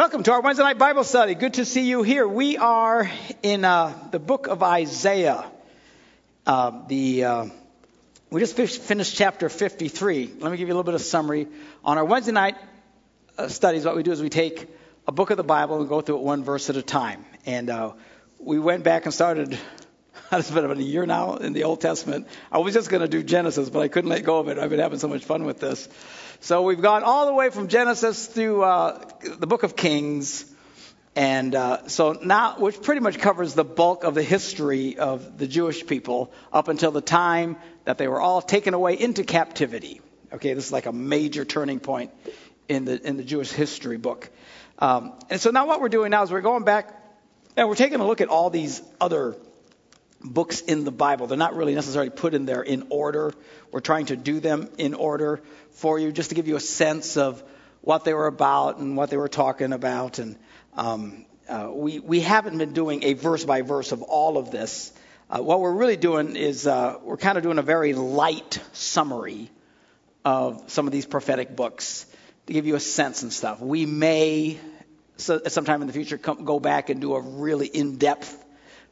Welcome to our Wednesday night Bible study. Good to see you here. We are in uh, the book of Isaiah. Uh, the uh, we just finished chapter 53. Let me give you a little bit of summary. On our Wednesday night uh, studies, what we do is we take a book of the Bible and go through it one verse at a time. And uh, we went back and started. It's been about a year now in the Old Testament. I was just going to do Genesis, but I couldn't let go of it. I've been having so much fun with this. So we've gone all the way from Genesis through uh, the book of Kings. And uh, so now, which pretty much covers the bulk of the history of the Jewish people up until the time that they were all taken away into captivity. Okay, this is like a major turning point in the in the Jewish history book. Um, and so now what we're doing now is we're going back and we're taking a look at all these other books in the Bible. They're not really necessarily put in there in order. We're trying to do them in order for you, just to give you a sense of what they were about and what they were talking about. And um, uh, we we haven't been doing a verse by verse of all of this. Uh, what we're really doing is uh, we're kind of doing a very light summary of some of these prophetic books to give you a sense and stuff. We may so, sometime in the future come, go back and do a really in-depth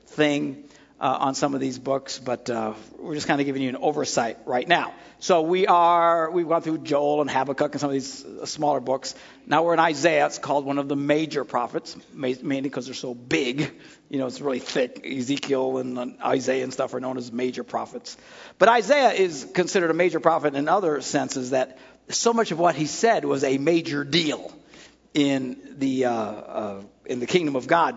thing uh, on some of these books, but uh, we're just kind of giving you an oversight right now. So we are we've gone through Joel and Habakkuk and some of these uh, smaller books. Now we're in Isaiah. It's called one of the major prophets, mainly because they're so big. You know, it's really thick. Ezekiel and uh, Isaiah and stuff are known as major prophets. But Isaiah is considered a major prophet in other senses that so much of what he said was a major deal in the uh, uh, in the kingdom of God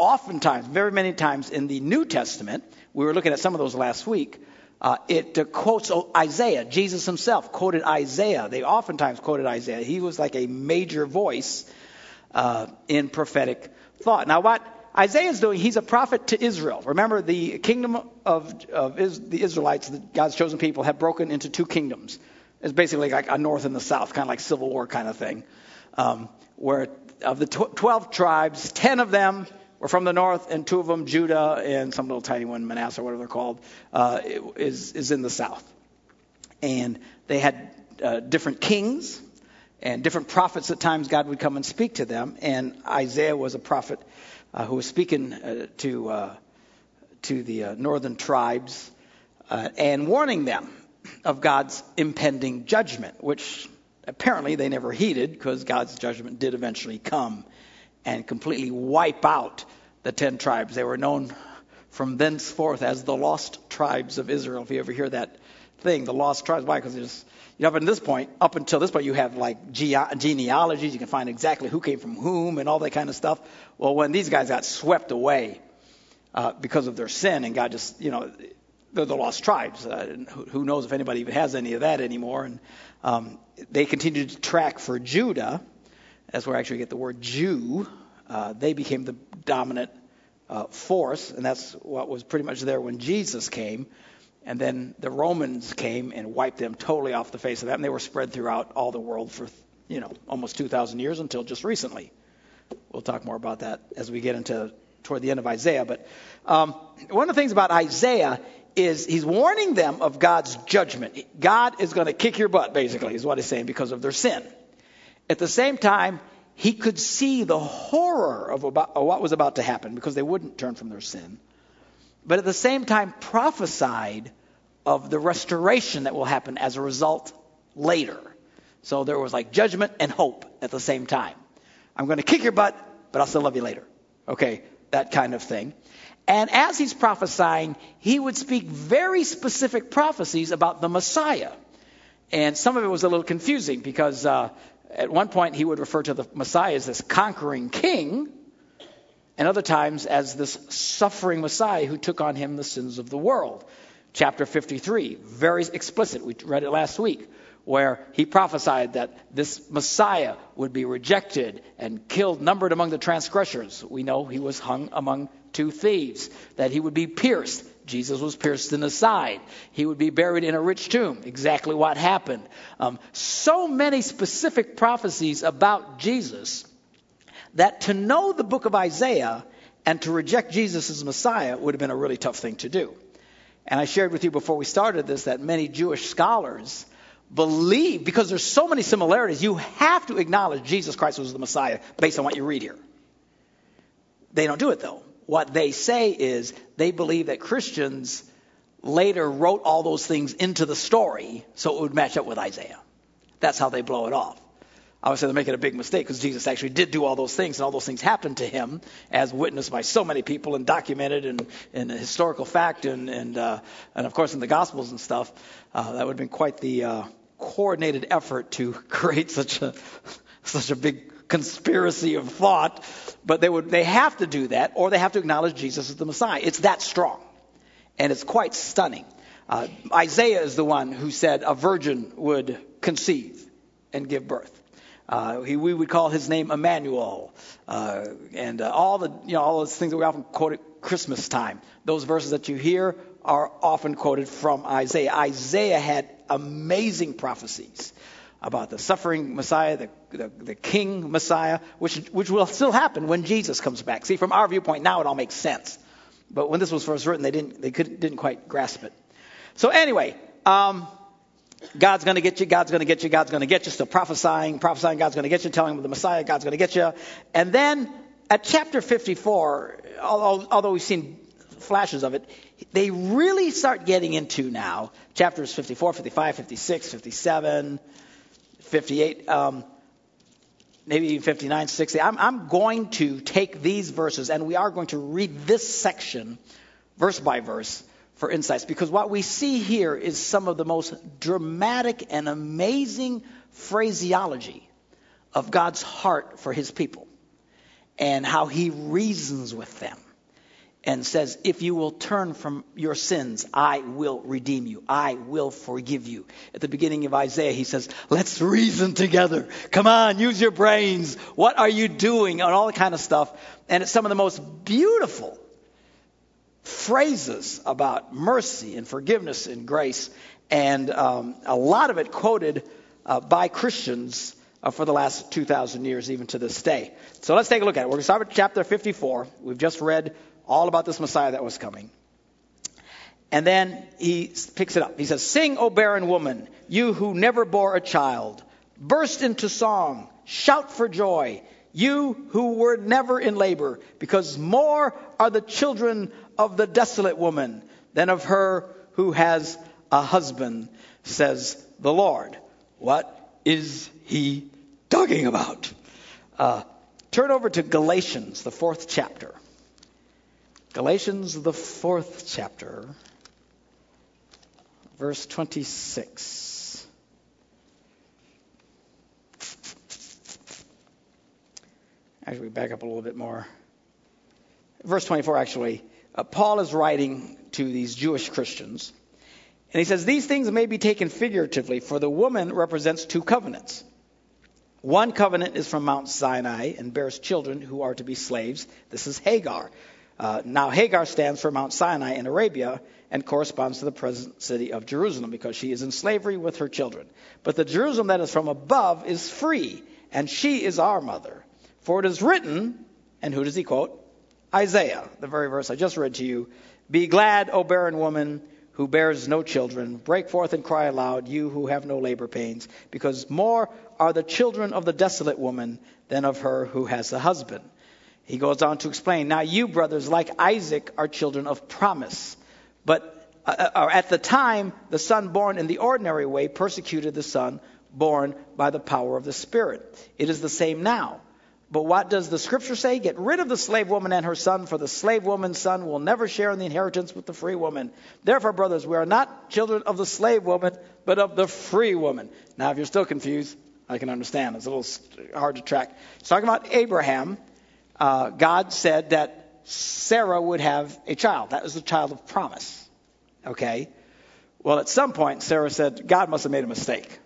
oftentimes, very many times in the New Testament, we were looking at some of those last week, uh, it uh, quotes Isaiah. Jesus himself quoted Isaiah. They oftentimes quoted Isaiah. He was like a major voice uh, in prophetic thought. Now, what Isaiah is doing, he's a prophet to Israel. Remember, the kingdom of, of is, the Israelites, the, God's chosen people, have broken into two kingdoms. It's basically like a north and the south, kind of like civil war kind of thing. Um, where of the tw- 12 tribes, 10 of them were from the north, and two of them, Judah and some little tiny one, Manasseh, whatever they're called, uh, is is in the south. And they had uh, different kings and different prophets. At times, God would come and speak to them. And Isaiah was a prophet uh, who was speaking uh, to uh, to the uh, northern tribes and warning them of God's impending judgment, which apparently they never heeded because God's judgment did eventually come and completely wipe out the ten tribes. They were known from thenceforth as the lost tribes of Israel. If you ever hear that thing, the lost tribes, why? Because there's you know, up this point, up until this point, you have like ge- genealogies. You can find exactly who came from whom and all that kind of stuff. Well, when these guys got swept away uh, because of their sin, and God just, you know, they're the lost tribes. Uh, who, who, knows if anybody even has any of that anymore? And um, they continued to track for Judah, that's where I actually get the word Jew. Uh, they became the dominant uh, force, and that's what was pretty much there when Jesus came. And then the Romans came and wiped them totally off the face of that, and they were spread throughout all the world for you know almost 2,000 years until just recently. We'll talk more about that as we get into toward the end of Isaiah. But um, one of the things about Isaiah is he's warning them of God's judgment. God is going to kick your butt, basically, is what he's saying because of their sin. At the same time, he could see the horror of, about, of what was about to happen because they wouldn't turn from their sin. But at the same time, prophesied of the restoration that will happen as a result later. So there was like judgment and hope at the same time. I'm going to kick your butt, but I'll still love you later. Okay, that kind of thing. And as he's prophesying, he would speak very specific prophecies about the Messiah. And some of it was a little confusing because uh, at one point, he would refer to the Messiah as this conquering king, and other times as this suffering Messiah who took on him the sins of the world. Chapter 53, very explicit. We read it last week, where he prophesied that this Messiah would be rejected and killed, numbered among the transgressors. We know he was hung among two thieves, that he would be pierced Jesus was pierced in the side. He would be buried in a rich tomb. Exactly what happened. Um, so many specific prophecies about Jesus that to know the book of Isaiah and to reject Jesus as Messiah would have been a really tough thing to do. And I shared with you before we started this that many Jewish scholars believe, because there's so many similarities, you have to acknowledge Jesus Christ was the Messiah based on what you read here. They don't do it though. What they say is they believe that Christians later wrote all those things into the story so it would match up with Isaiah. That's how they blow it off. I would say they're making a big mistake because Jesus actually did do all those things, and all those things happened to him, as witnessed by so many people and documented in a historical fact, and and uh, and of course in the Gospels and stuff. Uh, that would have been quite the uh, coordinated effort to create such a such a big conspiracy of thought. But they would they have to do that, or they have to acknowledge Jesus as the Messiah. It's that strong, and it's quite stunning. Uh, Isaiah is the one who said a virgin would conceive and give birth. Uh, he, we would call his name Emmanuel, uh, and uh, all the you know all those things that we often quote at Christmas time. Those verses that you hear are often quoted from Isaiah. Isaiah had amazing prophecies about the suffering Messiah, the, the, the, King Messiah, which which will still happen when Jesus comes back. See, from our viewpoint now, it all makes sense, but when this was first written, they didn't they could, didn't quite grasp it. So anyway. Um, God's going to get you, God's going to get you, God's going to get you. Still prophesying, prophesying, God's going to get you, telling them the Messiah, God's going to get you. And then at chapter 54, although, although we've seen flashes of it, they really start getting into now chapters 54, 55, 56, 57, 58, um, maybe even 59, 60. I'm, I'm going to take these verses and we are going to read this section verse by verse for insights because what we see here is some of the most dramatic and amazing phraseology of God's heart for his people and how he reasons with them and says, If you will turn from your sins, I will redeem you. I will forgive you. At the beginning of Isaiah, he says, Let's reason together. Come on, use your brains. What are you doing? And all that kind of stuff. And it's some of the most beautiful phrases about mercy and forgiveness and grace, and um, a lot of it quoted uh, by Christians uh, for the last 2,000 years, even to this day. So let's take a look at it. We're going to start with chapter 54. We've just read all about this Messiah that was coming. And then he picks it up. He says, Sing, O barren woman, you who never bore a child. Burst into song. Shout for joy, you who were never in labor, because more are the children of the desolate woman than of her who has a husband, says the Lord. What is he talking about? Uh, turn over to Galatians, the fourth chapter. Galatians, the fourth chapter, verse 26. Actually, we back up a little bit more. Verse 24, actually uh, Paul is writing to these Jewish Christians. And he says, These things may be taken figuratively, for the woman represents two covenants. One covenant is from Mount Sinai and bears children who are to be slaves. This is Hagar. Uh, now, Hagar stands for Mount Sinai in Arabia and corresponds to the present city of Jerusalem because she is in slavery with her children. But the Jerusalem that is from above is free, and she is our mother. For it is written, and who does he quote? Isaiah, the very verse I just read to you. Be glad, O barren woman who bears no children. Break forth and cry aloud, you who have no labor pains, because more are the children of the desolate woman than of her who has a husband. He goes on to explain, Now you, brothers, like Isaac, are children of promise. But uh, uh at the time, the son born in the ordinary way persecuted the son born by the power of the Spirit. It is the same now. But what does the scripture say? Get rid of the slave woman and her son, for the slave woman's son will never share in the inheritance with the free woman. Therefore, brothers, we are not children of the slave woman, but of the free woman. Now, if you're still confused, I can understand. It's a little hard to track. It's talking about Abraham. Uh, God said that Sarah would have a child. That was the child of promise. Okay? Well, at some point, Sarah said, God must have made a mistake.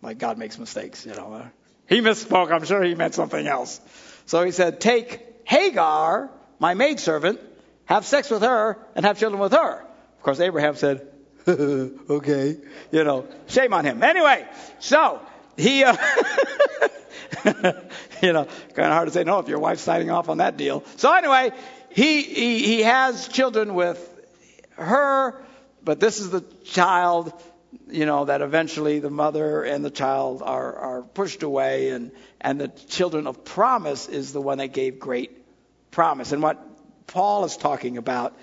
Like God makes mistakes, you know. He misspoke. I'm sure he meant something else. So he said, Take Hagar, my maidservant, have sex with her, and have children with her. Of course, Abraham said, Okay. You know, shame on him. Anyway, so he, uh, you know, kind of hard to say no if your wife's signing off on that deal. So anyway, he, he, he has children with her, but this is the child you know, that eventually the mother and the child are, are pushed away, and, and the children of promise is the one that gave great promise. And what Paul is talking about,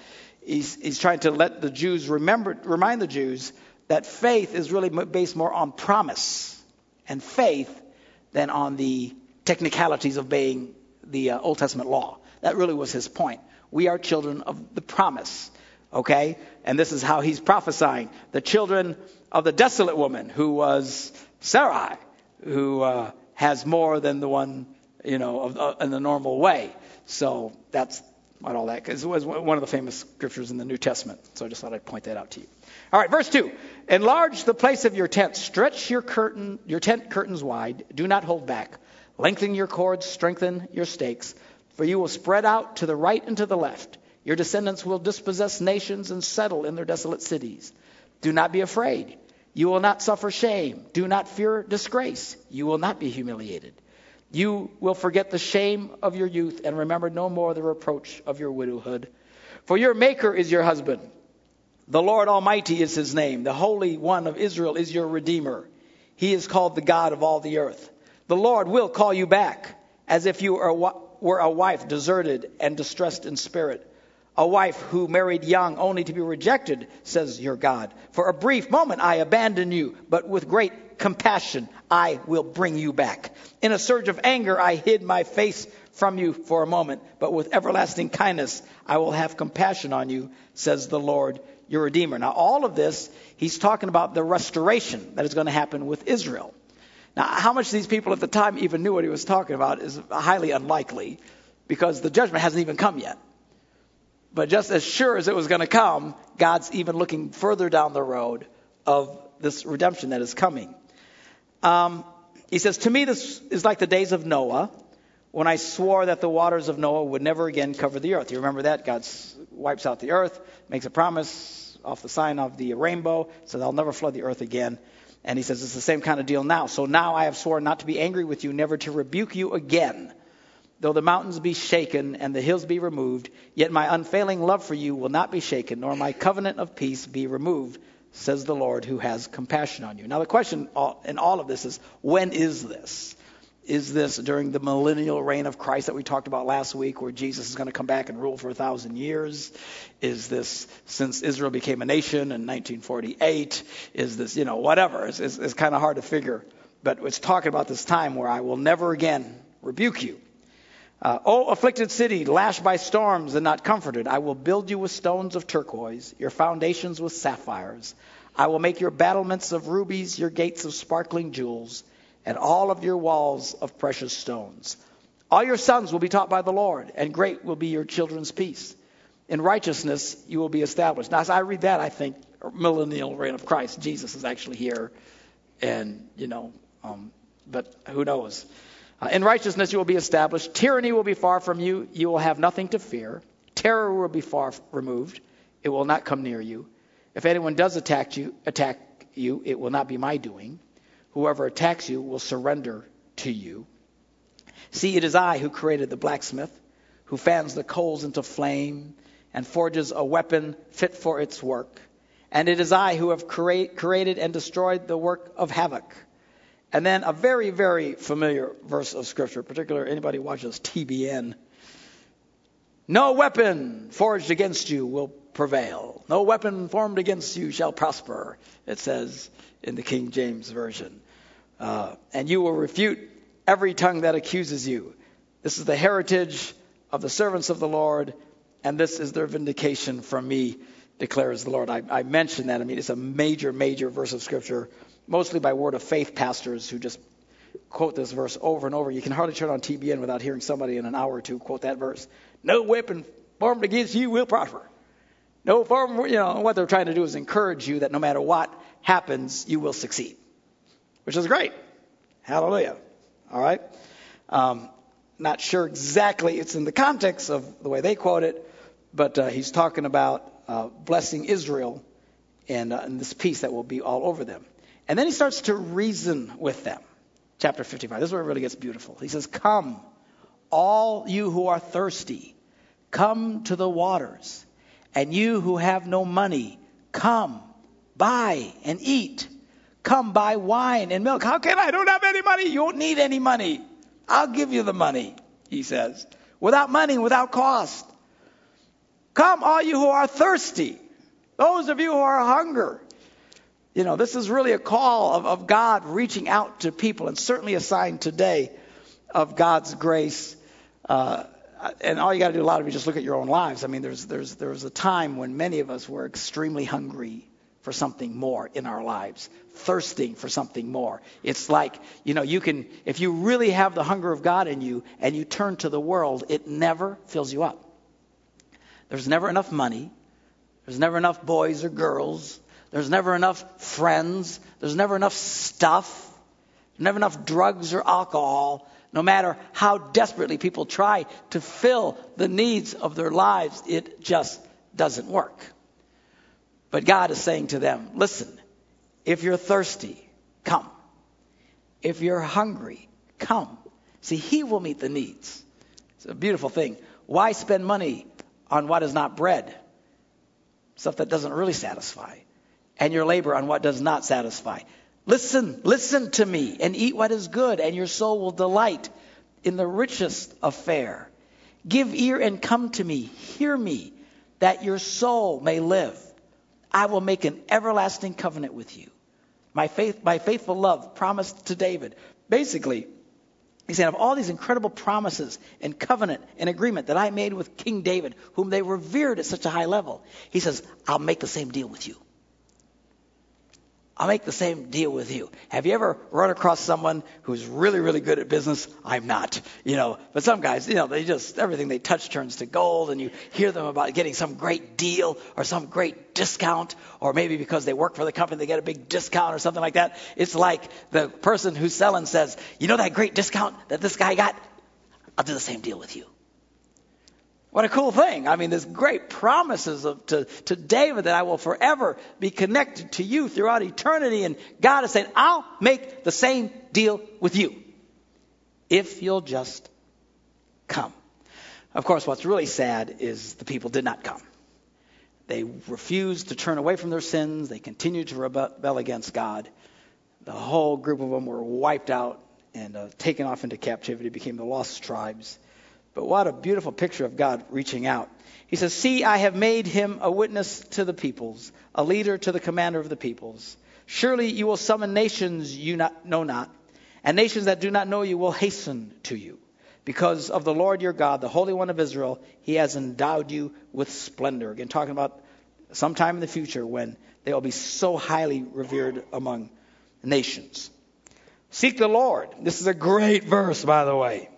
he's, he's trying to let the Jews remember, remind the Jews that faith is really based more on promise and faith than on the technicalities of obeying the uh, Old Testament law. That really was his point. We are children of the promise. Okay? And this is how he's prophesying. The children of the desolate woman who was Sarai, who uh, has more than the one, you know, of, uh, in the normal way. So that's what all that, because it was one of the famous scriptures in the New Testament. So I just thought I'd point that out to you. All right, verse 2. Enlarge the place of your tent. Stretch your curtain, your tent curtains wide. Do not hold back. Lengthen your cords, strengthen your stakes, for you will spread out to the right and to the left. Your descendants will dispossess nations and settle in their desolate cities. Do not be afraid. You will not suffer shame. Do not fear disgrace. You will not be humiliated. You will forget the shame of your youth and remember no more the reproach of your widowhood. For your Maker is your husband. The Lord Almighty is his name. The Holy One of Israel is your Redeemer. He is called the God of all the earth. The Lord will call you back as if you were a wife deserted and distressed in spirit a wife who married young only to be rejected, says your God. For a brief moment I abandon you, but with great compassion I will bring you back. In a surge of anger I hid my face from you for a moment, but with everlasting kindness I will have compassion on you, says the Lord your Redeemer. Now, all of this, he's talking about the restoration that is going to happen with Israel. Now, how much these people at the time even knew what he was talking about is highly unlikely because the judgment hasn't even come yet. But just as sure as it was going to come, God's even looking further down the road of this redemption that is coming. Um, he says, To me, this is like the days of Noah when I swore that the waters of Noah would never again cover the earth. You remember that? God wipes out the earth, makes a promise off the sign of the rainbow, says, I'll never flood the earth again. And he says, It's the same kind of deal now. So now I have sworn not to be angry with you, never to rebuke you again. Though the mountains be shaken and the hills be removed, yet my unfailing love for you will not be shaken, nor my covenant of peace be removed, says the Lord who has compassion on you. Now, the question in all of this is when is this? Is this during the millennial reign of Christ that we talked about last week, where Jesus is going to come back and rule for a thousand years? Is this since Israel became a nation in 1948? Is this, you know, whatever? It's, it's, it's kind of hard to figure. But it's talking about this time where I will never again rebuke you. Uh, o afflicted city, lashed by storms and not comforted, I will build you with stones of turquoise, your foundations with sapphires. I will make your battlements of rubies, your gates of sparkling jewels, and all of your walls of precious stones. All your sons will be taught by the Lord, and great will be your children's peace. In righteousness you will be established. Now, as I read that, I think millennial reign of Christ. Jesus is actually here, and you know, um, but who knows? Uh, in righteousness you will be established. Tyranny will be far from you. You will have nothing to fear. Terror will be far removed. It will not come near you. If anyone does attack you, attack you, it will not be my doing. Whoever attacks you will surrender to you. See, it is I who created the blacksmith, who fans the coals into flame and forges a weapon fit for its work. And it is I who have create, created and destroyed the work of havoc. And then a very, very familiar verse of Scripture, particularly anybody watches TBN. No weapon forged against you will prevail. No weapon formed against you shall prosper, it says in the King James Version. Uh, and you will refute every tongue that accuses you. This is the heritage of the servants of the Lord, and this is their vindication from me, declares the Lord. I, I mentioned that. I mean, it's a major, major verse of Scripture mostly by word of faith pastors who just quote this verse over and over. You can hardly turn on TBN without hearing somebody in an hour or two quote that verse. No weapon formed against you will prosper. No form, you know, what they're trying to do is encourage you that no matter what happens, you will succeed, which is great. Hallelujah. All right. Um, not sure exactly it's in the context of the way they quote it, but uh, he's talking about uh, blessing Israel and, uh, and this peace that will be all over them. And then he starts to reason with them. Chapter 55. This is where it really gets beautiful. He says, Come, all you who are thirsty, come to the waters. And you who have no money, come, buy and eat. Come buy wine and milk. How can I? I don't have any money. You don't need any money. I'll give you the money, he says. Without money, without cost. Come, all you who are thirsty. Those of you who are hunger. You know, this is really a call of, of God reaching out to people, and certainly a sign today of God's grace. Uh, and all you got to do, a lot of you, just look at your own lives. I mean, there's, there's, there was a time when many of us were extremely hungry for something more in our lives, thirsting for something more. It's like, you know, you can, if you really have the hunger of God in you and you turn to the world, it never fills you up. There's never enough money. There's never enough boys or girls. There's never enough friends. There's never enough stuff. There's never enough drugs or alcohol. No matter how desperately people try to fill the needs of their lives, it just doesn't work. But God is saying to them, listen, if you're thirsty, come. If you're hungry, come. See, He will meet the needs. It's a beautiful thing. Why spend money on what is not bread? Stuff that doesn't really satisfy. And your labor on what does not satisfy. Listen, listen to me and eat what is good, and your soul will delight in the richest affair. Give ear and come to me. Hear me, that your soul may live. I will make an everlasting covenant with you. My faith, my faithful love promised to David. Basically, he said, of all these incredible promises and covenant and agreement that I made with King David, whom they revered at such a high level, he says, I'll make the same deal with you. I'll make the same deal with you. Have you ever run across someone who's really, really good at business? I'm not, you know. But some guys, you know, they just everything they touch turns to gold, and you hear them about getting some great deal or some great discount, or maybe because they work for the company they get a big discount or something like that. It's like the person who's selling says, "You know that great discount that this guy got? I'll do the same deal with you." What a cool thing. I mean, there's great promises of, to, to David that I will forever be connected to you throughout eternity. And God is saying, I'll make the same deal with you if you'll just come. Of course, what's really sad is the people did not come. They refused to turn away from their sins. They continued to rebel against God. The whole group of them were wiped out and uh, taken off into captivity, became the lost tribes. But what a beautiful picture of God reaching out. He says, See, I have made him a witness to the peoples, a leader to the commander of the peoples. Surely you will summon nations you not, know not, and nations that do not know you will hasten to you. Because of the Lord your God, the Holy One of Israel, he has endowed you with splendor. Again, talking about sometime in the future when they will be so highly revered among nations. Seek the Lord. This is a great verse, by the way.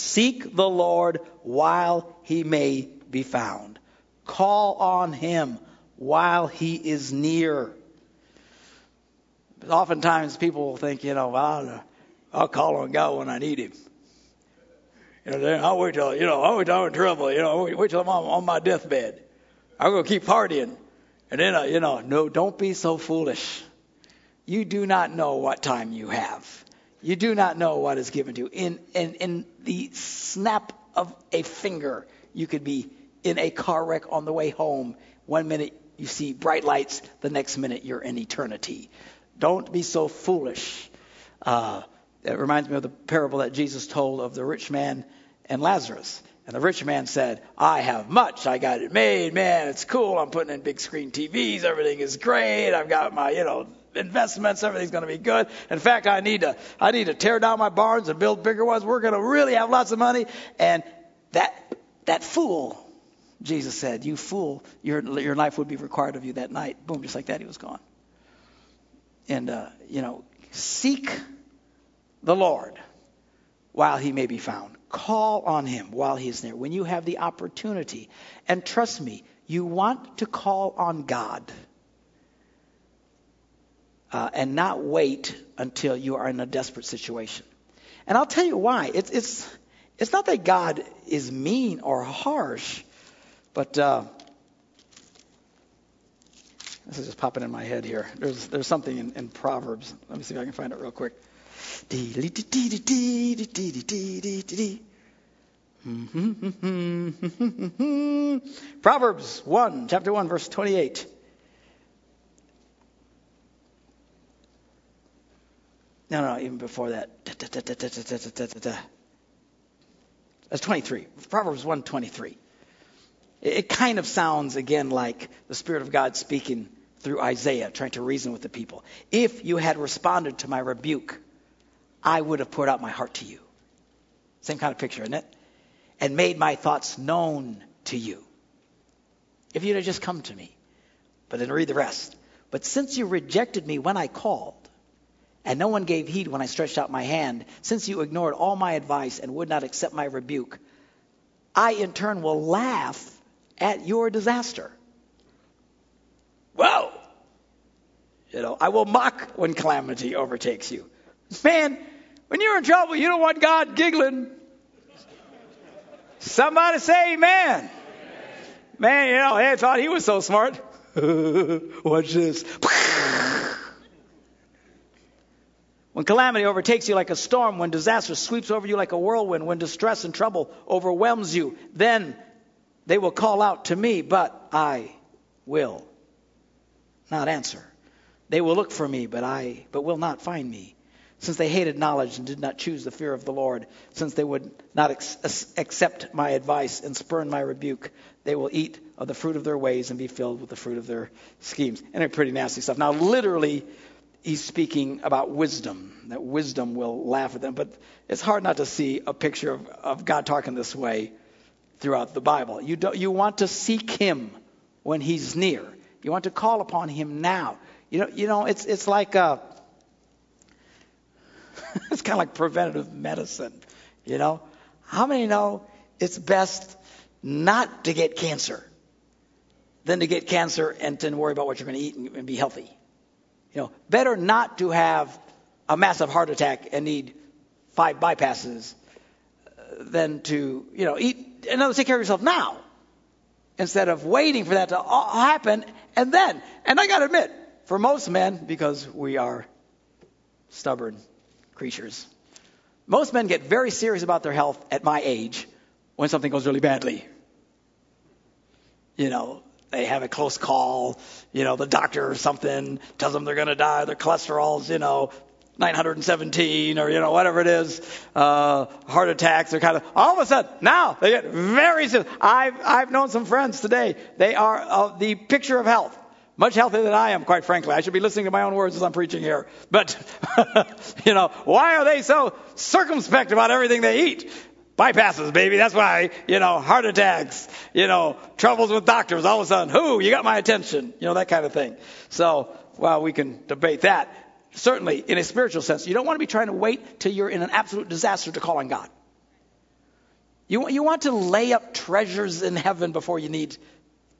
Seek the Lord while he may be found. Call on him while he is near. Oftentimes people will think, you know, well, I'll call on God when I need him. You know, then I'll wait till, you know, I'll wait till I'm in trouble. You know, I'll wait till I'm on, on my deathbed. I'm going to keep partying. And then, uh, you know, no, don't be so foolish. You do not know what time you have. You do not know what is given to you. In, in, in the snap of a finger, you could be in a car wreck on the way home. One minute you see bright lights, the next minute you're in eternity. Don't be so foolish. Uh, it reminds me of the parable that Jesus told of the rich man and Lazarus. And the rich man said, I have much. I got it made. Man, it's cool. I'm putting in big screen TVs. Everything is great. I've got my, you know, investments. Everything's going to be good. In fact, I need to, I need to tear down my barns and build bigger ones. We're going to really have lots of money. And that, that fool, Jesus said, you fool, your, your life would be required of you that night. Boom, just like that, he was gone. And, uh, you know, seek the Lord while he may be found. Call on him while he is near, when you have the opportunity. And trust me, you want to call on God uh, and not wait until you are in a desperate situation. And I'll tell you why. It's, it's, it's not that God is mean or harsh, but uh, this is just popping in my head here. There's, there's something in, in Proverbs. Let me see if I can find it real quick. Proverbs 1, chapter 1, verse 28. No, no, even before that. That's 23. Proverbs 123. It kind of sounds again like the Spirit of God speaking through Isaiah, trying to reason with the people. If you had responded to my rebuke, I would have poured out my heart to you. Same kind of picture, isn't it? And made my thoughts known to you. If you'd have just come to me. But then read the rest. But since you rejected me when I called, and no one gave heed when I stretched out my hand, since you ignored all my advice and would not accept my rebuke, I in turn will laugh at your disaster. Whoa! You know, I will mock when calamity overtakes you. Man, when you're in trouble, you don't want God giggling. Somebody say amen. Man, you know, I thought he was so smart. Watch this. When calamity overtakes you like a storm, when disaster sweeps over you like a whirlwind, when distress and trouble overwhelms you, then they will call out to me, but I will not answer. They will look for me, but I but will not find me. Since they hated knowledge and did not choose the fear of the Lord, since they would not ex- accept my advice and spurn my rebuke, they will eat of the fruit of their ways and be filled with the fruit of their schemes. And it's pretty nasty stuff. Now, literally, he's speaking about wisdom, that wisdom will laugh at them. But it's hard not to see a picture of, of God talking this way throughout the Bible. You, don't, you want to seek him when he's near. You want to call upon him now. You know, you know it's, it's like uh, it's kind of like preventative medicine. You know, how many know it's best not to get cancer than to get cancer and to worry about what you're going to eat and, and be healthy? You know, better not to have a massive heart attack and need five bypasses uh, than to, you know, eat, in other take care of yourself now instead of waiting for that to happen and then. And I got to admit, for most men, because we are stubborn creatures, most men get very serious about their health at my age when something goes really badly. You know, they have a close call, you know, the doctor or something tells them they're going to die, their cholesterol's, you know, 917 or, you know, whatever it is, uh, heart attacks, they're kind of, all of a sudden, now they get very serious. I've, I've known some friends today, they are uh, the picture of health. Much healthier than I am, quite frankly. I should be listening to my own words as I'm preaching here. But, you know, why are they so circumspect about everything they eat? Bypasses, baby. That's why, you know, heart attacks, you know, troubles with doctors. All of a sudden, who, you got my attention, you know, that kind of thing. So, well, we can debate that. Certainly, in a spiritual sense, you don't want to be trying to wait till you're in an absolute disaster to call on God. You, you want to lay up treasures in heaven before you need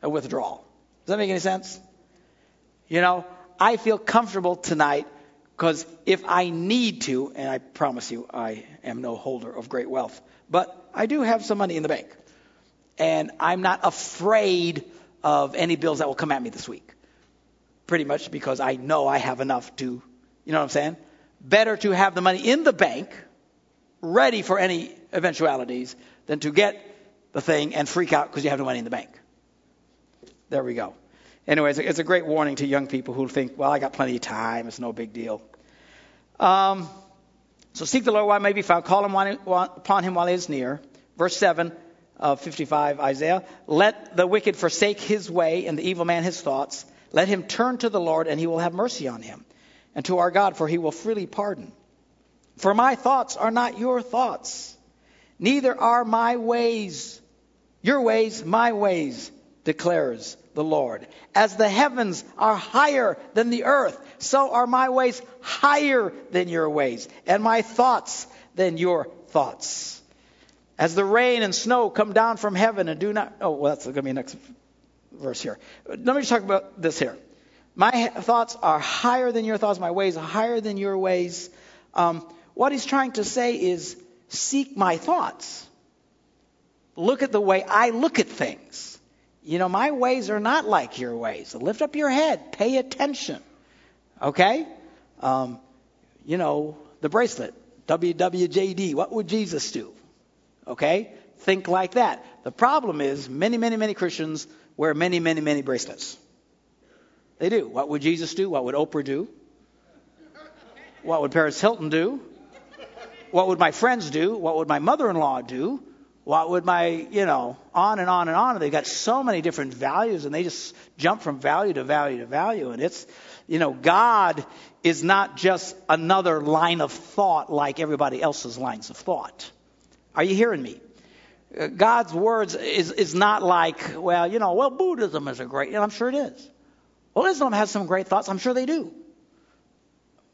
a withdrawal. Does that make any sense? You know, I feel comfortable tonight because if I need to, and I promise you, I am no holder of great wealth, but I do have some money in the bank. And I'm not afraid of any bills that will come at me this week. Pretty much because I know I have enough to, you know what I'm saying? Better to have the money in the bank, ready for any eventualities, than to get the thing and freak out because you have no money in the bank. There we go. Anyways, it's a great warning to young people who think, well, I got plenty of time, it's no big deal. Um, so seek the Lord while he may be found. Call him while, upon him while he is near. Verse 7 of 55, Isaiah. Let the wicked forsake his way and the evil man his thoughts. Let him turn to the Lord and he will have mercy on him. And to our God, for he will freely pardon. For my thoughts are not your thoughts, neither are my ways your ways, my ways, declares the Lord. As the heavens are higher than the earth, so are my ways higher than your ways, and my thoughts than your thoughts. As the rain and snow come down from heaven and do not. Oh, well, that's going to be next verse here. Let me just talk about this here. My thoughts are higher than your thoughts, my ways are higher than your ways. Um, what he's trying to say is seek my thoughts. Look at the way I look at things. You know, my ways are not like your ways. Lift up your head. Pay attention. Okay? Um, you know, the bracelet, WWJD. What would Jesus do? Okay? Think like that. The problem is, many, many, many Christians wear many, many, many bracelets. They do. What would Jesus do? What would Oprah do? What would Paris Hilton do? What would my friends do? What would my mother-in-law do? What would my, you know, on and on and on. They've got so many different values and they just jump from value to value to value. And it's, you know, God is not just another line of thought like everybody else's lines of thought. Are you hearing me? Uh, God's words is, is not like, well, you know, well, Buddhism is a great, and I'm sure it is. Well, Islam has some great thoughts. I'm sure they do.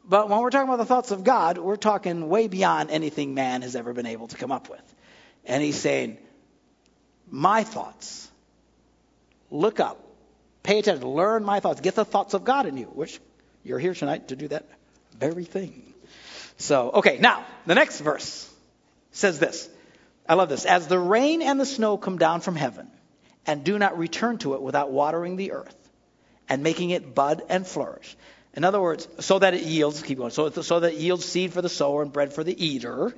But when we're talking about the thoughts of God, we're talking way beyond anything man has ever been able to come up with. And he's saying, my thoughts. Look up. Pay attention. Learn my thoughts. Get the thoughts of God in you, which you're here tonight to do that very thing. So, okay, now, the next verse says this. I love this. As the rain and the snow come down from heaven and do not return to it without watering the earth and making it bud and flourish. In other words, so that it yields, keep going, so, so that it yields seed for the sower and bread for the eater.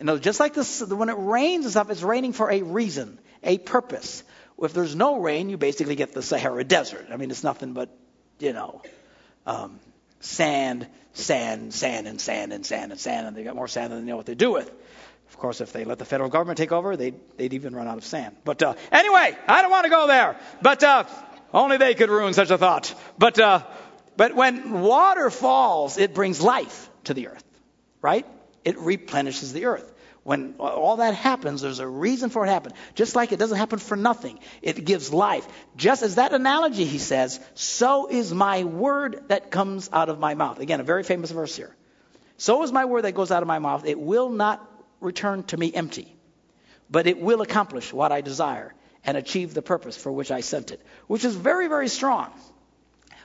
You know, just like this, when it rains and stuff, it's raining for a reason, a purpose. If there's no rain, you basically get the Sahara Desert. I mean, it's nothing but, you know, um, sand, sand, sand, and sand, and sand, and sand, and they got more sand than they know what to do with. Of course, if they let the federal government take over, they'd, they'd even run out of sand. But uh, anyway, I don't want to go there. But uh, only they could ruin such a thought. But uh, but when water falls, it brings life to the earth, right? It replenishes the earth. When all that happens, there's a reason for it happening. Just like it doesn't happen for nothing, it gives life. Just as that analogy, he says, so is my word that comes out of my mouth. Again, a very famous verse here. So is my word that goes out of my mouth. It will not return to me empty, but it will accomplish what I desire and achieve the purpose for which I sent it, which is very, very strong.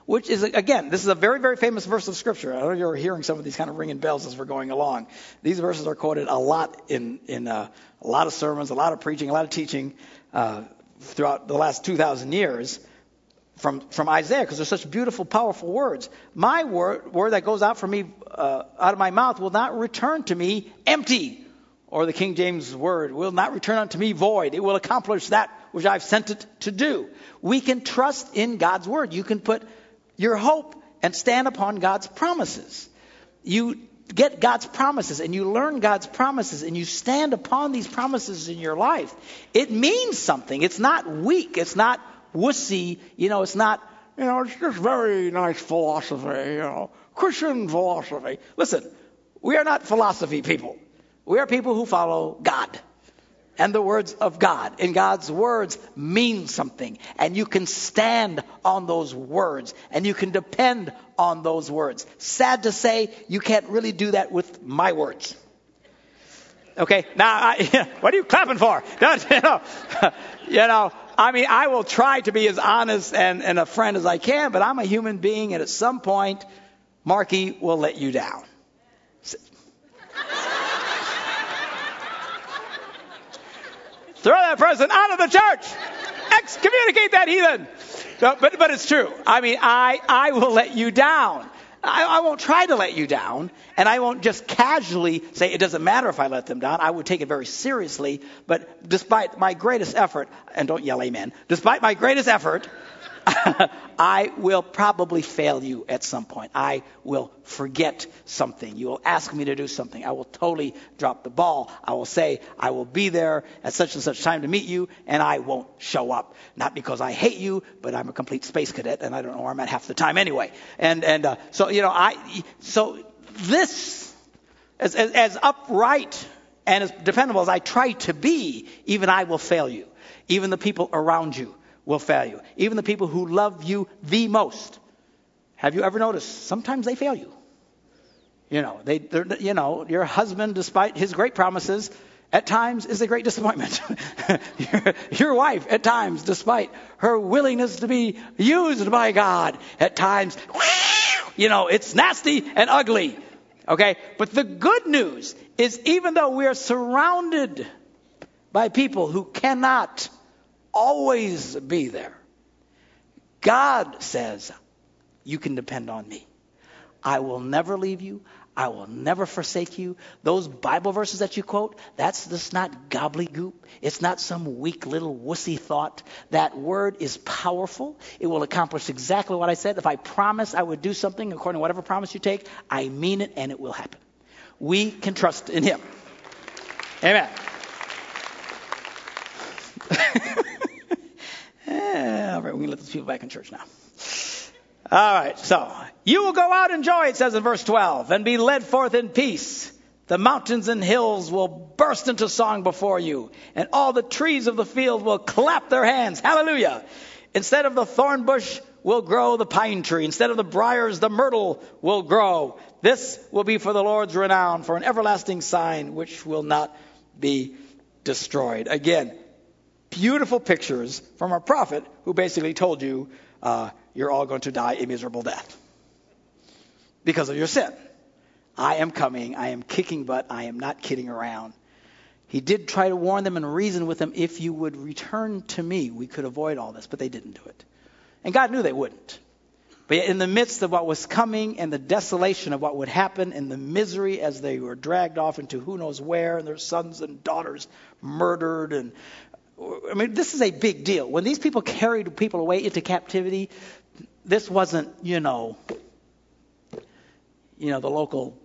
Which is, again, this is a very, very famous verse of Scripture. I know you're hearing some of these kind of ringing bells as we're going along. These verses are quoted a lot in, in uh, a lot of sermons, a lot of preaching, a lot of teaching uh, throughout the last 2,000 years from, from Isaiah because they're such beautiful, powerful words. My word, word that goes out from me, uh, out of my mouth will not return to me empty or the King James word, will not return unto me void. It will accomplish that which I've sent it to do. We can trust in God's word. You can put your hope and stand upon God's promises. You get God's promises and you learn God's promises and you stand upon these promises in your life. It means something. It's not weak. It's not wussy. You know, it's not, you know, it's just very nice philosophy, you know, Christian philosophy. Listen, we are not philosophy people. We are people who follow God and the words of God. And God's words mean something. And you can stand on those words. And you can depend on those words. Sad to say, you can't really do that with my words. Okay, now, I, what are you clapping for? you, know, you know, I mean, I will try to be as honest and, and a friend as I can, but I'm a human being, and at some point, Marky will let you down. Throw that person out of the church. Excommunicate that heathen. but, but it's true. I mean, I, I will let you down. I, I won't try to let you down, and I won't just casually say it doesn't matter if I let them down. I would take it very seriously, but despite my greatest effort, and don't yell amen, despite my greatest effort, I will probably fail you at some point. I will forget something. You will ask me to do something. I will totally drop the ball. I will say, I will be there at such and such time to meet you, and I won't show up. Not because I hate you, but I'm a complete space cadet, and I don't know where I'm at half the time anyway. And, and uh, so, you know, I, so this, as, as, as upright and as dependable as I try to be, even I will fail you. Even the people around you will fail you. Even the people who love you the most. Have you ever noticed? Sometimes they fail you. You know, they, you know, your husband, despite his great promises, at times is a great disappointment. your, your wife, at times, despite her willingness to be used by God, at times, you know, it's nasty and ugly. Okay? But the good news is even though we are surrounded by people who cannot always be there. God says, You can depend on me. I will never leave you. I will never forsake you. Those Bible verses that you quote, that's just not gobbledygook. It's not some weak little wussy thought. That word is powerful. It will accomplish exactly what I said. If I promise I would do something according to whatever promise you take, I mean it and it will happen. We can trust in Him. Amen. all right, we can let those people back in church now. All right, so you will go out in joy, it says in verse 12, and be led forth in peace. The mountains and hills will burst into song before you, and all the trees of the field will clap their hands. Hallelujah. Instead of the thorn bush will grow the pine tree. Instead of the briars, the myrtle will grow. This will be for the Lord's renown, for an everlasting sign which will not be destroyed. Again, beautiful pictures from a prophet who basically told you uh, you're all going to die a miserable death because of your sin. I am coming. I am kicking butt. I am not kidding around. He did try to warn them and reason with them if you would return to me, we could avoid all this, but they didn't do it. And God knew they wouldn't. But in the midst of what was coming and the desolation of what would happen and the misery as they were dragged off into who knows where and their sons and daughters murdered and I mean, this is a big deal. When these people carried people away into captivity, this wasn't, you know, you know, the local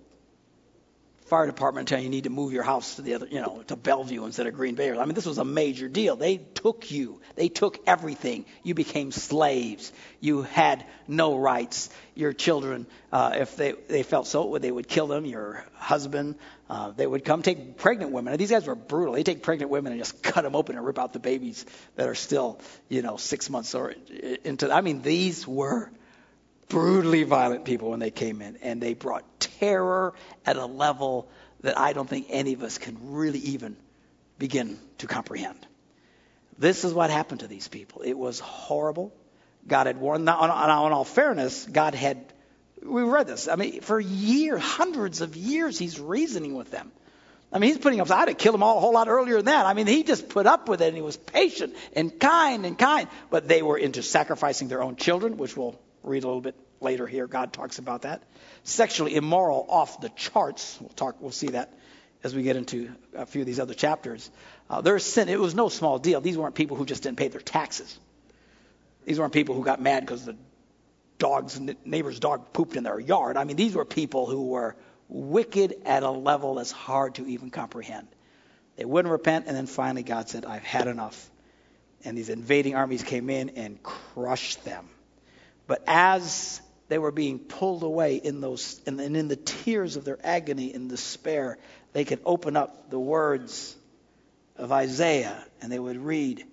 fire department telling you need to move your house to the other, you know, to Bellevue instead of Green Bay. I mean, this was a major deal. They took you. They took everything. You became slaves. You had no rights. Your children, uh, if they they felt so, they would kill them. Your husband, uh, they would come take pregnant women. these guys were brutal. They take pregnant women and just cut them open and rip out the babies that are still, you know, six months or into. I mean, these were brutally violent people when they came in, and they brought terror at a level that I don't think any of us can really even begin to comprehend. This is what happened to these people. It was horrible. God had warned. Now, now, in all fairness, God had. We read this. I mean, for years, hundreds of years, He's reasoning with them. I mean, He's putting up. I'd have killed them all a whole lot earlier than that. I mean, He just put up with it, and He was patient and kind and kind. But they were into sacrificing their own children, which we'll read a little bit later here. God talks about that. Sexually immoral off the charts. We'll talk. We'll see that as we get into a few of these other chapters. Uh, their sin. It was no small deal. These weren't people who just didn't pay their taxes. These weren't people who got mad because the dog's neighbor's dog pooped in their yard. I mean, these were people who were wicked at a level that's hard to even comprehend. They wouldn't repent, and then finally God said, "I've had enough." And these invading armies came in and crushed them. But as they were being pulled away in those and in the tears of their agony and despair, they could open up the words of Isaiah and they would read,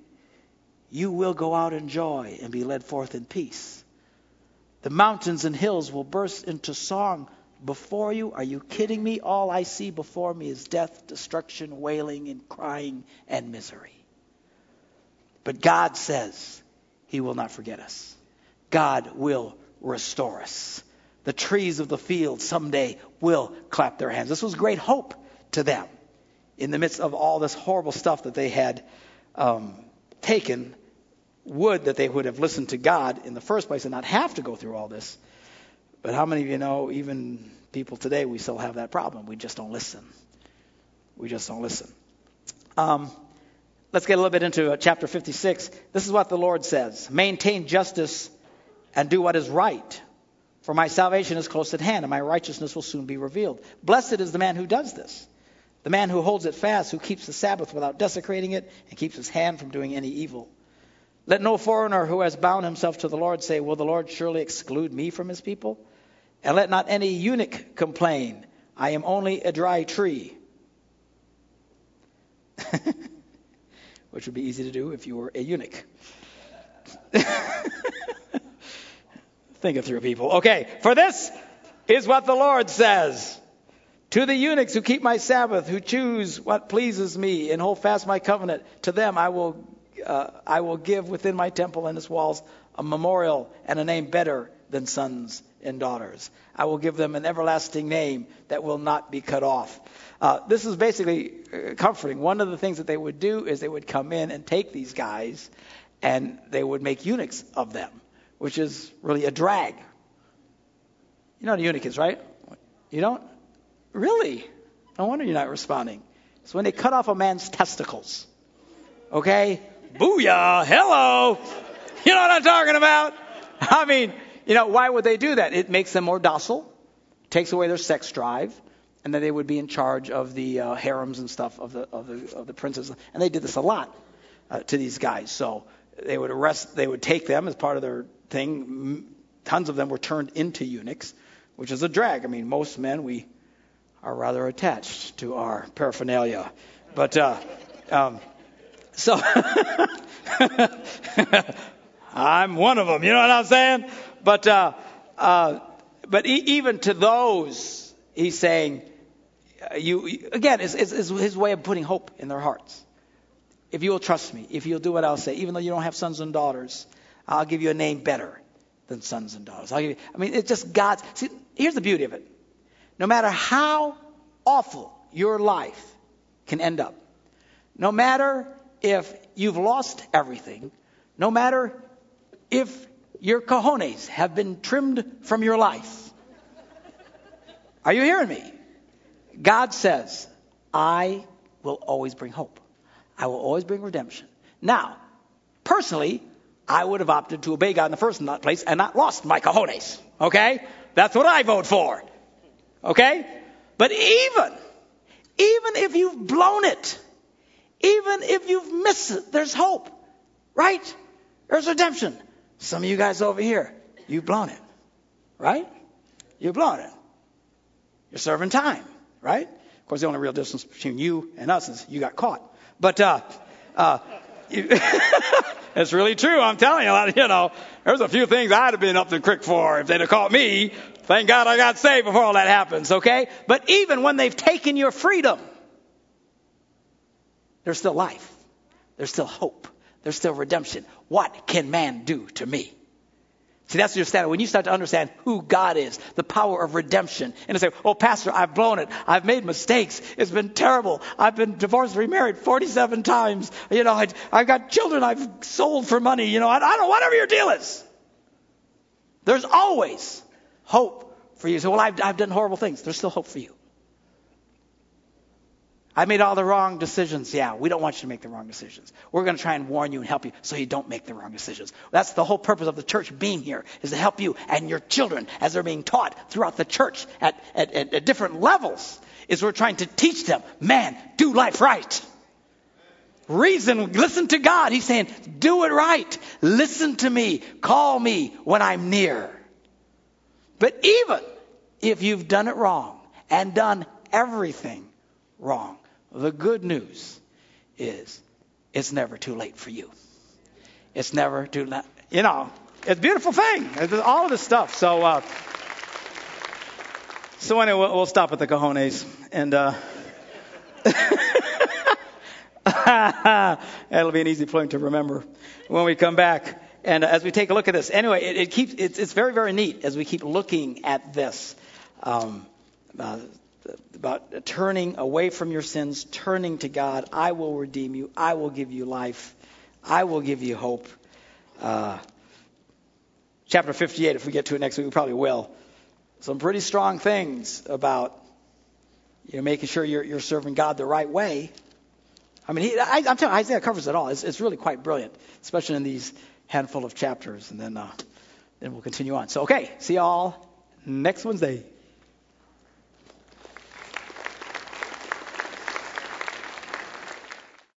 You will go out in joy and be led forth in peace. The mountains and hills will burst into song before you. Are you kidding me? All I see before me is death, destruction, wailing, and crying and misery. But God says He will not forget us. God will restore us. The trees of the field someday will clap their hands. This was great hope to them in the midst of all this horrible stuff that they had um, taken. Would that they would have listened to God in the first place and not have to go through all this. But how many of you know, even people today, we still have that problem? We just don't listen. We just don't listen. Um, let's get a little bit into uh, chapter 56. This is what the Lord says Maintain justice and do what is right. For my salvation is close at hand, and my righteousness will soon be revealed. Blessed is the man who does this, the man who holds it fast, who keeps the Sabbath without desecrating it, and keeps his hand from doing any evil. Let no foreigner who has bound himself to the Lord say, Will the Lord surely exclude me from his people? And let not any eunuch complain, I am only a dry tree. Which would be easy to do if you were a eunuch. Think it through, people. Okay, for this is what the Lord says. To the eunuchs who keep my Sabbath, who choose what pleases me and hold fast my covenant, to them I will, uh, I will give within my temple and its walls a memorial and a name better than sons and daughters. I will give them an everlasting name that will not be cut off. Uh, this is basically uh, comforting. One of the things that they would do is they would come in and take these guys and they would make eunuchs of them which is really a drag. You know what a eunuch is, right? You don't? Really? No wonder you're not responding. It's when they cut off a man's testicles. Okay? Booyah! Hello! You know what I'm talking about? I mean, you know, why would they do that? It makes them more docile, takes away their sex drive, and then they would be in charge of the uh, harems and stuff of the of the of the princes. And they did this a lot uh, to these guys. So they would arrest, they would take them as part of their thing. Tons of them were turned into eunuchs, which is a drag. I mean, most men we are rather attached to our paraphernalia, but uh, um, so I'm one of them. You know what I'm saying? But uh, uh, but even to those, he's saying, uh, you again, is his way of putting hope in their hearts. If you will trust me, if you'll do what I'll say, even though you don't have sons and daughters, I'll give you a name better than sons and daughters. I'll give you, I mean, it's just God's. See, here's the beauty of it. No matter how awful your life can end up, no matter if you've lost everything, no matter if your cojones have been trimmed from your life. Are you hearing me? God says, I will always bring hope. I will always bring redemption. Now, personally, I would have opted to obey God in the first place and not lost my cojones. Okay? That's what I vote for. Okay? But even, even if you've blown it, even if you've missed it, there's hope. Right? There's redemption. Some of you guys over here, you've blown it. Right? You've blown it. You're serving time. Right? Of course, the only real difference between you and us is you got caught. But, uh, uh, it's really true. I'm telling you, you know, there's a few things I'd have been up the creek for if they'd have caught me. Thank God I got saved before all that happens, okay? But even when they've taken your freedom, there's still life. There's still hope. There's still redemption. What can man do to me? See, that's your standard. When you start to understand who God is, the power of redemption, and to say, oh, Pastor, I've blown it. I've made mistakes. It's been terrible. I've been divorced, remarried 47 times. You know, I, have got children I've sold for money. You know, I, I don't know, whatever your deal is. There's always hope for you. So, well, I've, I've done horrible things. There's still hope for you. I made all the wrong decisions. Yeah, we don't want you to make the wrong decisions. We're going to try and warn you and help you so you don't make the wrong decisions. That's the whole purpose of the church being here, is to help you and your children as they're being taught throughout the church at, at, at, at different levels, is we're trying to teach them, man, do life right. Reason, listen to God. He's saying, do it right. Listen to me. Call me when I'm near. But even if you've done it wrong and done everything wrong, the good news is it's never too late for you. It's never too late. You know, it's a beautiful thing. It's all of this stuff. So, uh, so anyway, we'll, we'll stop at the cojones and. Uh, That'll be an easy point to remember when we come back. And as we take a look at this, anyway, it, it keeps it's, it's, very very neat as we keep looking at this. Um, uh, about turning away from your sins, turning to God. I will redeem you. I will give you life. I will give you hope. Uh, chapter 58, if we get to it next week, we probably will. Some pretty strong things about you know making sure you're, you're serving God the right way. I mean, he, I, am telling you, Isaiah covers it all. It's, it's, really quite brilliant, especially in these handful of chapters. And then, uh, then we'll continue on. So, okay, see you all next Wednesday.